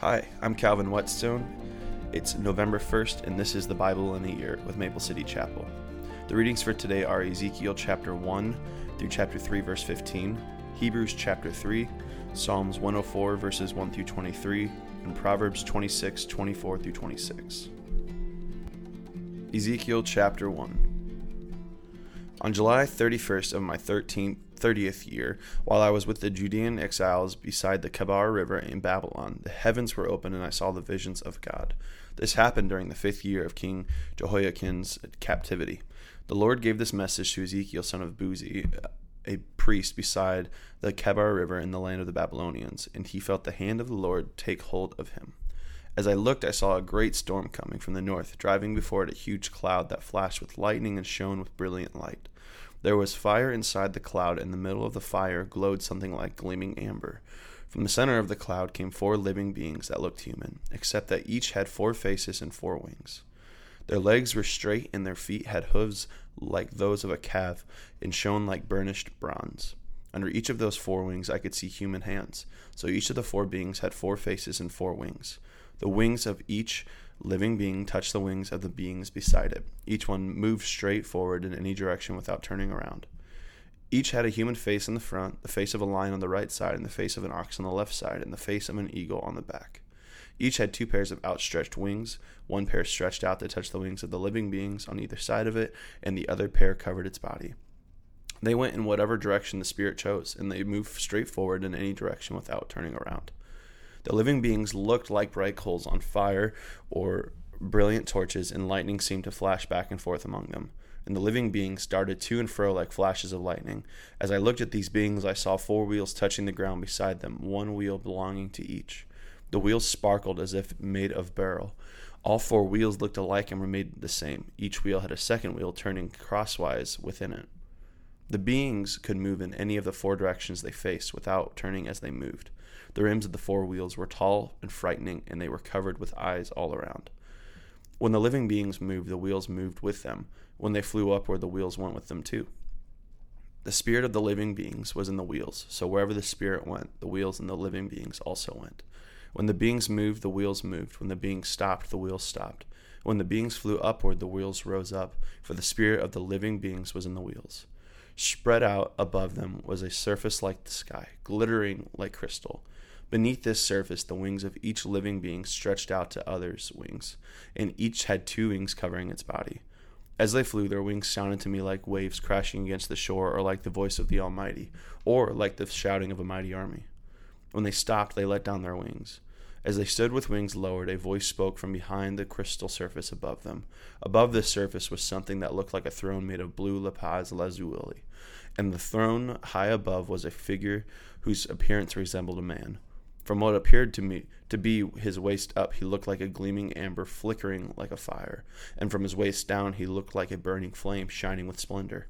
Hi, I'm Calvin Whetstone. It's November 1st, and this is the Bible in a Year with Maple City Chapel. The readings for today are Ezekiel chapter 1 through chapter 3, verse 15, Hebrews chapter 3, Psalms 104, verses 1 through 23, and Proverbs 26, 24 through 26. Ezekiel chapter 1. On July 31st of my 13th 30th year, while I was with the Judean exiles beside the Kebar River in Babylon, the heavens were opened and I saw the visions of God. This happened during the fifth year of King Jehoiachin's captivity. The Lord gave this message to Ezekiel, son of Buzi, a priest beside the Kebar River in the land of the Babylonians, and he felt the hand of the Lord take hold of him. As I looked, I saw a great storm coming from the north, driving before it a huge cloud that flashed with lightning and shone with brilliant light. There was fire inside the cloud, and in the middle of the fire glowed something like gleaming amber. From the center of the cloud came four living beings that looked human, except that each had four faces and four wings. Their legs were straight, and their feet had hooves like those of a calf, and shone like burnished bronze. Under each of those four wings I could see human hands. So each of the four beings had four faces and four wings. The wings of each living being touched the wings of the beings beside it. Each one moved straight forward in any direction without turning around. Each had a human face in the front, the face of a lion on the right side, and the face of an ox on the left side, and the face of an eagle on the back. Each had two pairs of outstretched wings. One pair stretched out to touch the wings of the living beings on either side of it, and the other pair covered its body. They went in whatever direction the Spirit chose, and they moved straight forward in any direction without turning around. The living beings looked like bright coals on fire or brilliant torches, and lightning seemed to flash back and forth among them. And the living beings darted to and fro like flashes of lightning. As I looked at these beings, I saw four wheels touching the ground beside them, one wheel belonging to each. The wheels sparkled as if made of beryl. All four wheels looked alike and were made the same. Each wheel had a second wheel turning crosswise within it. The beings could move in any of the four directions they faced without turning as they moved. The rims of the four wheels were tall and frightening, and they were covered with eyes all around. When the living beings moved, the wheels moved with them. When they flew upward, the wheels went with them too. The spirit of the living beings was in the wheels, so wherever the spirit went, the wheels and the living beings also went. When the beings moved, the wheels moved. When the beings stopped, the wheels stopped. When the beings flew upward, the wheels rose up, for the spirit of the living beings was in the wheels. Spread out above them was a surface like the sky, glittering like crystal. Beneath this surface, the wings of each living being stretched out to others' wings, and each had two wings covering its body. As they flew, their wings sounded to me like waves crashing against the shore, or like the voice of the Almighty, or like the shouting of a mighty army. When they stopped, they let down their wings. As they stood with wings lowered, a voice spoke from behind the crystal surface above them. Above this surface was something that looked like a throne made of blue lapis lazuli, and the throne high above was a figure whose appearance resembled a man. From what appeared to me to be his waist up, he looked like a gleaming amber flickering like a fire, and from his waist down he looked like a burning flame shining with splendor.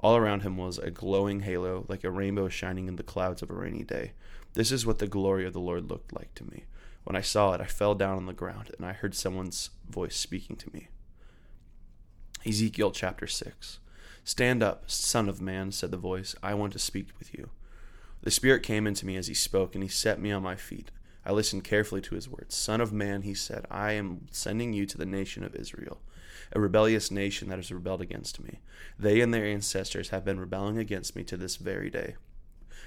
All around him was a glowing halo, like a rainbow shining in the clouds of a rainy day. This is what the glory of the Lord looked like to me. When I saw it, I fell down on the ground, and I heard someone's voice speaking to me. Ezekiel chapter 6. Stand up, son of man, said the voice. I want to speak with you. The Spirit came into me as he spoke, and he set me on my feet. I listened carefully to his words. Son of man, he said, I am sending you to the nation of Israel, a rebellious nation that has rebelled against me. They and their ancestors have been rebelling against me to this very day.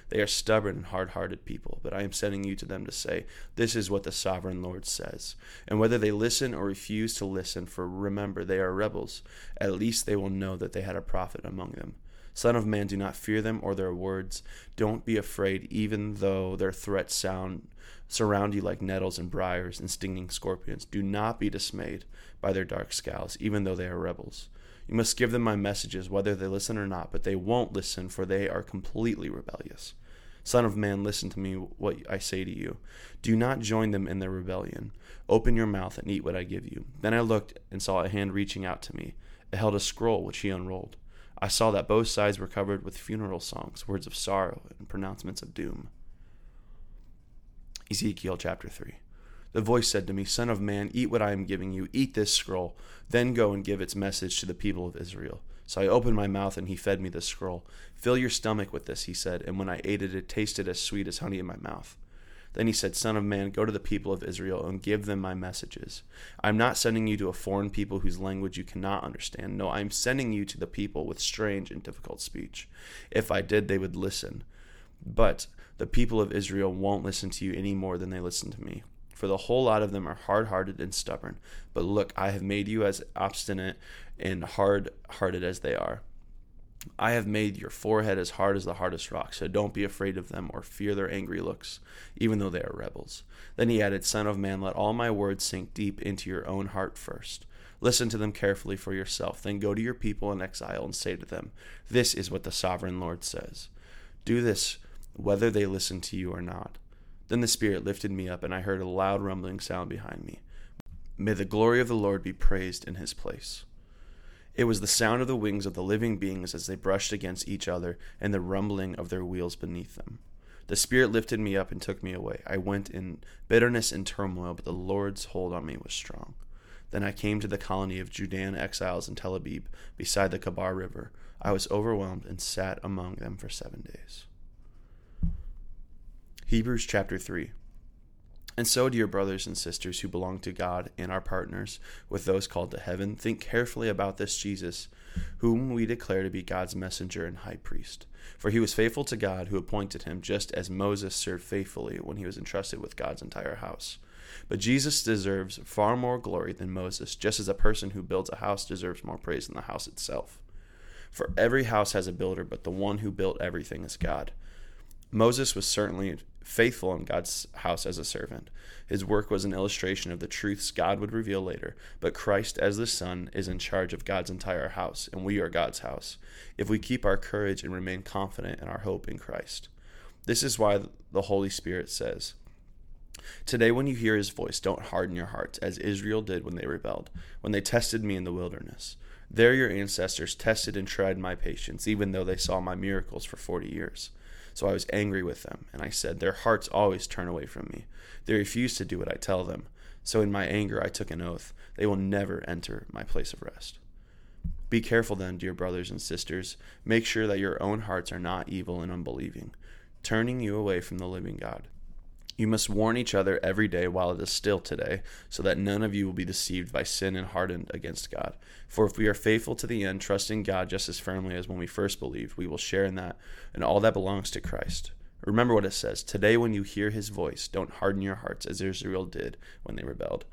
They are stubborn and hard hearted people, but I am sending you to them to say, This is what the sovereign Lord says. And whether they listen or refuse to listen, for remember, they are rebels, at least they will know that they had a prophet among them. Son of man, do not fear them or their words. Don't be afraid, even though their threats sound surround you like nettles and briars and stinging scorpions. Do not be dismayed by their dark scowls, even though they are rebels. You must give them my messages, whether they listen or not, but they won't listen, for they are completely rebellious. Son of man, listen to me what I say to you. Do not join them in their rebellion. Open your mouth and eat what I give you. Then I looked and saw a hand reaching out to me. It held a scroll which he unrolled. I saw that both sides were covered with funeral songs, words of sorrow, and pronouncements of doom. Ezekiel chapter 3. The voice said to me, Son of man, eat what I am giving you, eat this scroll, then go and give its message to the people of Israel. So I opened my mouth, and he fed me the scroll. Fill your stomach with this, he said, and when I ate it, it tasted as sweet as honey in my mouth. Then he said, Son of man, go to the people of Israel and give them my messages. I am not sending you to a foreign people whose language you cannot understand. No, I am sending you to the people with strange and difficult speech. If I did, they would listen. But the people of Israel won't listen to you any more than they listen to me. For the whole lot of them are hard hearted and stubborn. But look, I have made you as obstinate and hard hearted as they are. I have made your forehead as hard as the hardest rock, so don't be afraid of them or fear their angry looks, even though they are rebels. Then he added, Son of man, let all my words sink deep into your own heart first. Listen to them carefully for yourself, then go to your people in exile and say to them, This is what the sovereign Lord says. Do this whether they listen to you or not. Then the Spirit lifted me up, and I heard a loud rumbling sound behind me. May the glory of the Lord be praised in his place. It was the sound of the wings of the living beings as they brushed against each other and the rumbling of their wheels beneath them. The Spirit lifted me up and took me away. I went in bitterness and turmoil, but the Lord's hold on me was strong. Then I came to the colony of Judean exiles in Tel Abib, beside the Kebar River. I was overwhelmed and sat among them for seven days. Hebrews chapter 3. And so, dear brothers and sisters who belong to God and are partners with those called to heaven, think carefully about this Jesus, whom we declare to be God's messenger and high priest. For he was faithful to God who appointed him, just as Moses served faithfully when he was entrusted with God's entire house. But Jesus deserves far more glory than Moses, just as a person who builds a house deserves more praise than the house itself. For every house has a builder, but the one who built everything is God. Moses was certainly faithful in God's house as a servant. His work was an illustration of the truths God would reveal later, but Christ, as the Son, is in charge of God's entire house, and we are God's house, if we keep our courage and remain confident in our hope in Christ. This is why the Holy Spirit says, Today, when you hear his voice, don't harden your hearts, as Israel did when they rebelled, when they tested me in the wilderness. There, your ancestors tested and tried my patience, even though they saw my miracles for forty years. So I was angry with them, and I said, Their hearts always turn away from me. They refuse to do what I tell them. So in my anger I took an oath. They will never enter my place of rest. Be careful then, dear brothers and sisters. Make sure that your own hearts are not evil and unbelieving, turning you away from the living God. You must warn each other every day while it is still today, so that none of you will be deceived by sin and hardened against God. For if we are faithful to the end, trusting God just as firmly as when we first believed, we will share in that and all that belongs to Christ. Remember what it says Today, when you hear his voice, don't harden your hearts as Israel did when they rebelled.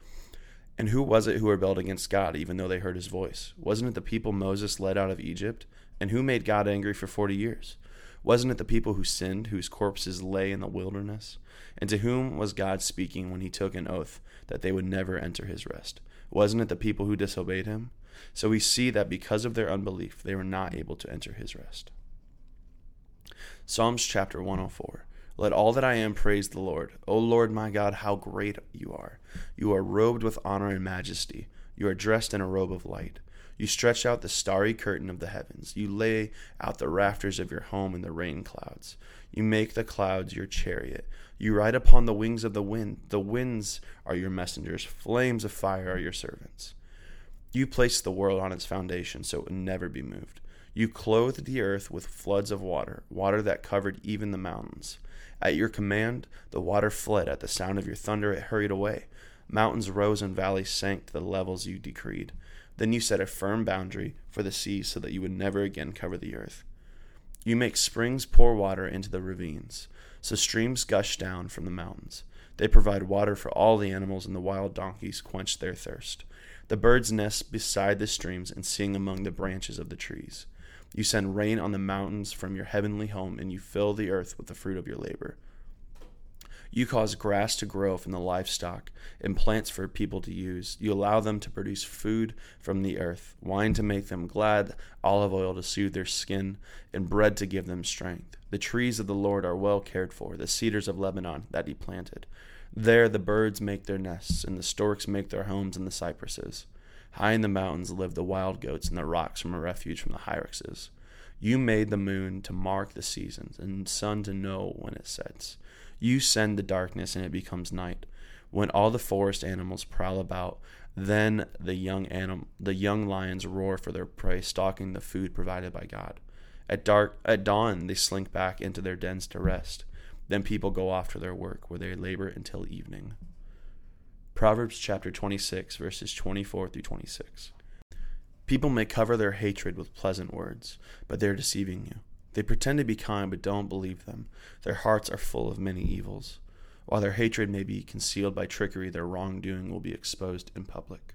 And who was it who rebelled against God, even though they heard his voice? Wasn't it the people Moses led out of Egypt? And who made God angry for forty years? Wasn't it the people who sinned, whose corpses lay in the wilderness? And to whom was God speaking when he took an oath that they would never enter his rest? Wasn't it the people who disobeyed him? So we see that because of their unbelief, they were not able to enter his rest. Psalms chapter 104. Let all that I am praise the Lord. O Lord my God, how great you are! You are robed with honor and majesty. You are dressed in a robe of light. You stretch out the starry curtain of the heavens. You lay out the rafters of your home in the rain clouds. You make the clouds your chariot. You ride upon the wings of the wind. The winds are your messengers. Flames of fire are your servants. You placed the world on its foundation so it would never be moved. You clothed the earth with floods of water, water that covered even the mountains. At your command, the water fled. At the sound of your thunder, it hurried away. Mountains rose and valleys sank to the levels you decreed. Then you set a firm boundary for the sea so that you would never again cover the earth. You make springs pour water into the ravines, so streams gush down from the mountains. They provide water for all the animals, and the wild donkeys quench their thirst. The birds nest beside the streams and sing among the branches of the trees. You send rain on the mountains from your heavenly home, and you fill the earth with the fruit of your labor. You cause grass to grow from the livestock and plants for people to use. You allow them to produce food from the earth, wine to make them glad, olive oil to soothe their skin, and bread to give them strength. The trees of the Lord are well cared for, the cedars of Lebanon that he planted. There the birds make their nests, and the storks make their homes in the cypresses. High in the mountains live the wild goats, and the rocks from a refuge from the hyraxes. You made the moon to mark the seasons, and sun to know when it sets. You send the darkness and it becomes night. When all the forest animals prowl about, then the young anim- the young lions roar for their prey, stalking the food provided by God. At dark at dawn they slink back into their dens to rest. Then people go off to their work, where they labor until evening. Proverbs chapter 26, verses 24 through 26. People may cover their hatred with pleasant words, but they're deceiving you. They pretend to be kind, but don't believe them. Their hearts are full of many evils. While their hatred may be concealed by trickery, their wrongdoing will be exposed in public.